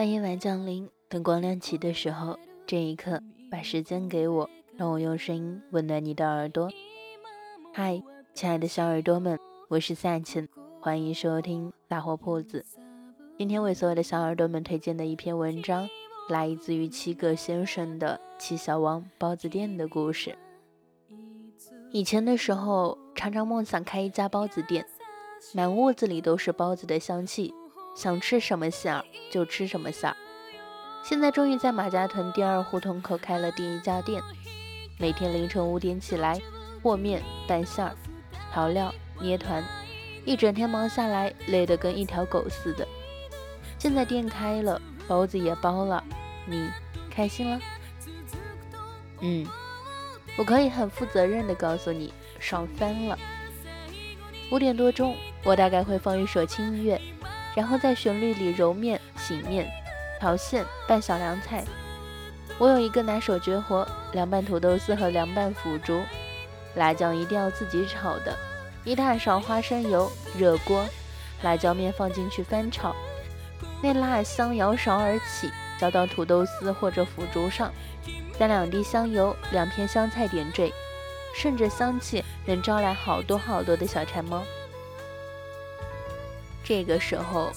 当夜晚降临，灯光亮起的时候，这一刻，把时间给我，让我用声音温暖你的耳朵。嗨，亲爱的小耳朵们，我是夏晴，欢迎收听大货铺子。今天为所有的小耳朵们推荐的一篇文章，来自于七个先生的《七小王包子店》的故事。以前的时候，常常梦想开一家包子店，满屋子里都是包子的香气。想吃什么馅儿就吃什么馅儿。现在终于在马家屯第二胡同口开了第一家店，每天凌晨五点起来和面、拌馅儿、调料、捏团，一整天忙下来累得跟一条狗似的。现在店开了，包子也包了，你开心了？嗯，我可以很负责任的告诉你，爽翻了。五点多钟，我大概会放一首轻音乐。然后在旋律里揉面、醒面、调馅、拌小凉菜。我有一个拿手绝活：凉拌土豆丝和凉拌腐竹，辣酱一定要自己炒的。一大勺花生油，热锅，辣椒面放进去翻炒，那辣香摇勺而起，浇到土豆丝或者腐竹上，加两滴香油，两片香菜点缀，顺着香气能招来好多好多的小馋猫。这个时候，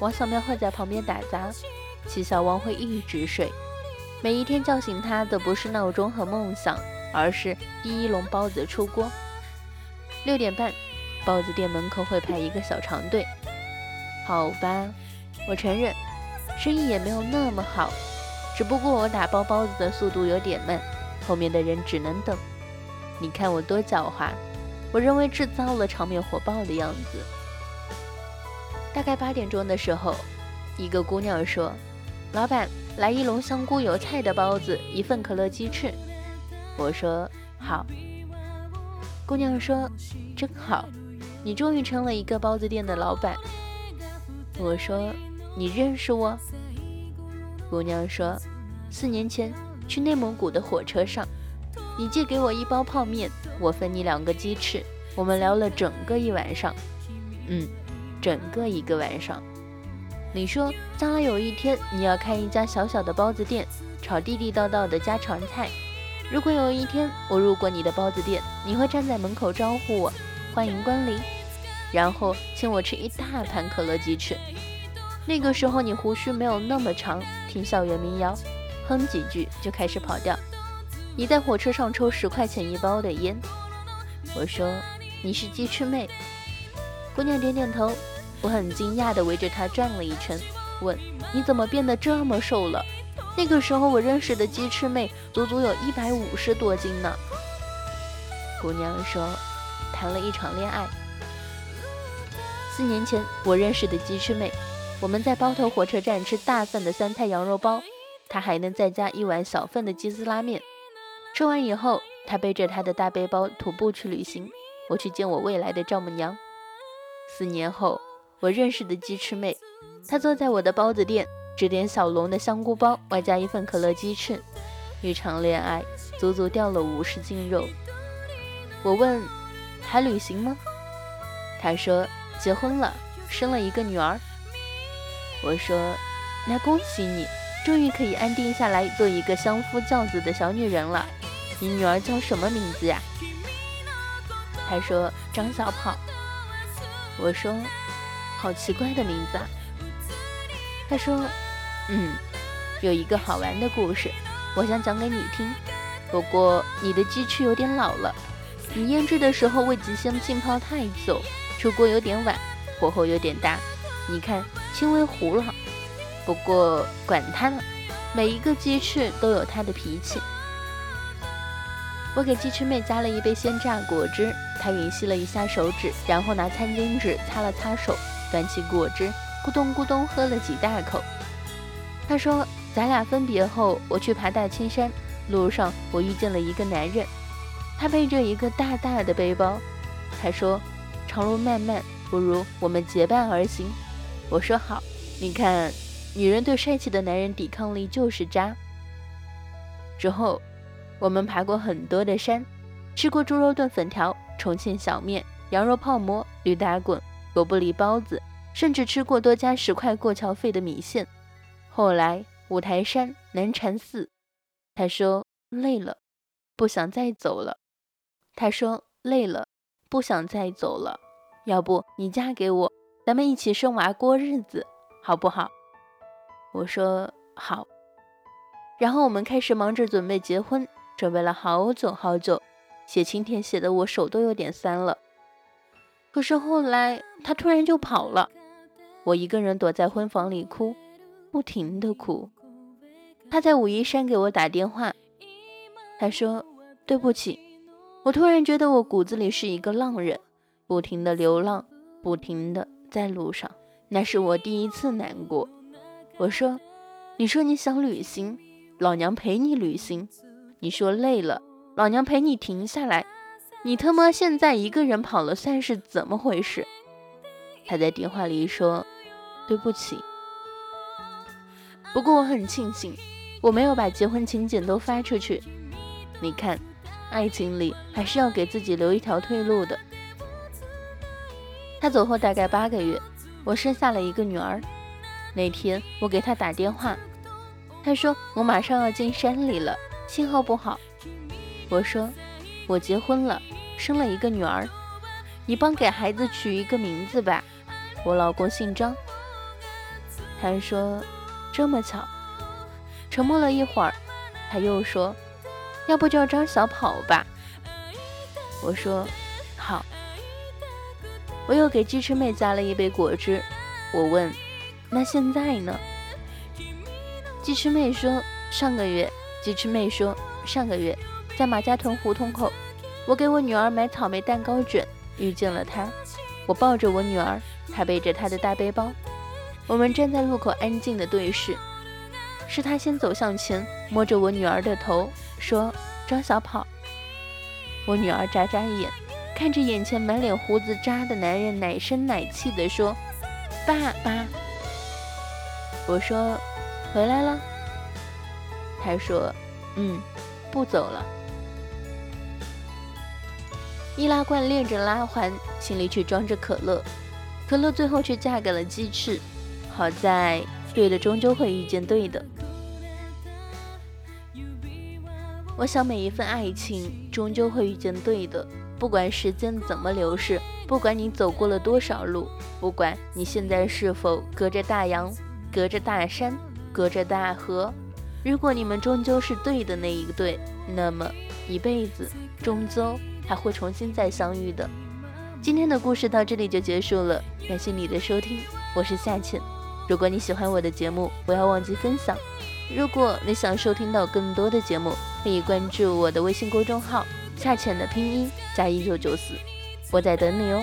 王小喵会在旁边打杂，齐小王会一直睡。每一天叫醒他的不是闹钟和梦想，而是第一笼包子出锅。六点半，包子店门口会排一个小长队。好吧，我承认，生意也没有那么好，只不过我打包包子的速度有点慢，后面的人只能等。你看我多狡猾，我认为制造了场面火爆的样子。大概八点钟的时候，一个姑娘说：“老板，来一笼香菇油菜的包子，一份可乐鸡翅。”我说：“好。”姑娘说：“真好，你终于成了一个包子店的老板。”我说：“你认识我？”姑娘说：“四年前去内蒙古的火车上，你借给我一包泡面，我分你两个鸡翅，我们聊了整个一晚上。”嗯。整个一个晚上，你说将来有一天你要开一家小小的包子店，炒地地道道的家常菜。如果有一天我路过你的包子店，你会站在门口招呼我，欢迎光临，然后请我吃一大盘可乐鸡翅。那个时候你胡须没有那么长，听校园民谣，哼几句就开始跑调。你在火车上抽十块钱一包的烟。我说你是鸡翅妹。姑娘点点头，我很惊讶地围着她转了一圈，问：“你怎么变得这么瘦了？”那个时候我认识的鸡翅妹足足有一百五十多斤呢。姑娘说：“谈了一场恋爱。四年前我认识的鸡翅妹，我们在包头火车站吃大份的酸菜羊肉包，她还能再加一碗小份的鸡丝拉面。吃完以后，她背着她的大背包徒步去旅行，我去见我未来的丈母娘。”四年后，我认识的鸡翅妹，她坐在我的包子店，只点小龙的香菇包，外加一份可乐鸡翅。一场恋爱，足足掉了五十斤肉。我问，还旅行吗？她说结婚了，生了一个女儿。我说，那恭喜你，终于可以安定下来，做一个相夫教子的小女人了。你女儿叫什么名字呀？她说张小跑。我说，好奇怪的名字啊。他说，嗯，有一个好玩的故事，我想讲给你听。不过你的鸡翅有点老了，你腌制的时候味极先浸泡太久，出锅有点晚，火候有点大，你看轻微糊了。不过管它呢，每一个鸡翅都有它的脾气。我给鸡翅妹加了一杯鲜榨果汁，她吮吸了一下手指，然后拿餐巾纸擦了擦手，端起果汁，咕咚咕咚喝了几大口。她说：“咱俩分别后，我去爬大青山，路上我遇见了一个男人，他背着一个大大的背包。他说：长路漫漫，不如我们结伴而行。我说好。你看，女人对帅气的男人抵抗力就是渣。之后。”我们爬过很多的山，吃过猪肉炖粉条、重庆小面、羊肉泡馍、驴打滚、狗不理包子，甚至吃过多加十块过桥费的米线。后来五台山、南禅寺，他说累了，不想再走了。他说累了，不想再走了。要不你嫁给我，咱们一起生娃过日子，好不好？我说好。然后我们开始忙着准备结婚，准备了好久好久，写请帖写的我手都有点酸了。可是后来他突然就跑了，我一个人躲在婚房里哭，不停的哭。他在武夷山给我打电话，他说对不起。我突然觉得我骨子里是一个浪人，不停的流浪，不停的在路上。那是我第一次难过。我说，你说你想旅行。老娘陪你旅行，你说累了，老娘陪你停下来。你他妈现在一个人跑了，算是怎么回事？他在电话里说：“对不起。”不过我很庆幸，我没有把结婚请柬都发出去。你看，爱情里还是要给自己留一条退路的。他走后大概八个月，我生下了一个女儿。那天我给他打电话。他说：“我马上要进山里了，信号不好。”我说：“我结婚了，生了一个女儿，你帮给孩子取一个名字吧。”我老公姓张。他说：“这么巧。”沉默了一会儿，他又说：“要不叫张小跑吧？”我说：“好。”我又给鸡翅妹加了一杯果汁。我问：“那现在呢？”鸡翅妹说：“上个月。”鸡翅妹说：“上个月，在马家屯胡同口，我给我女儿买草莓蛋糕卷，遇见了她。我抱着我女儿，她背着她的大背包，我们站在路口安静的对视。是她先走向前，摸着我女儿的头，说：‘张小跑。’我女儿眨眨眼，看着眼前满脸胡子渣的男人，奶声奶气地说：‘爸爸。’我说。”回来了，他说：“嗯，不走了。”易拉罐链着拉环，行李却装着可乐，可乐最后却嫁给了鸡翅。好在对的终究会遇见对的。我想每一份爱情终究会遇见对的，不管时间怎么流逝，不管你走过了多少路，不管你现在是否隔着大洋，隔着大山。隔着大河，如果你们终究是对的那一对，那么一辈子终究还会重新再相遇的。今天的故事到这里就结束了，感谢你的收听，我是夏浅。如果你喜欢我的节目，不要忘记分享。如果你想收听到更多的节目，可以关注我的微信公众号“夏浅”的拼音加一九九四，我在等你哦。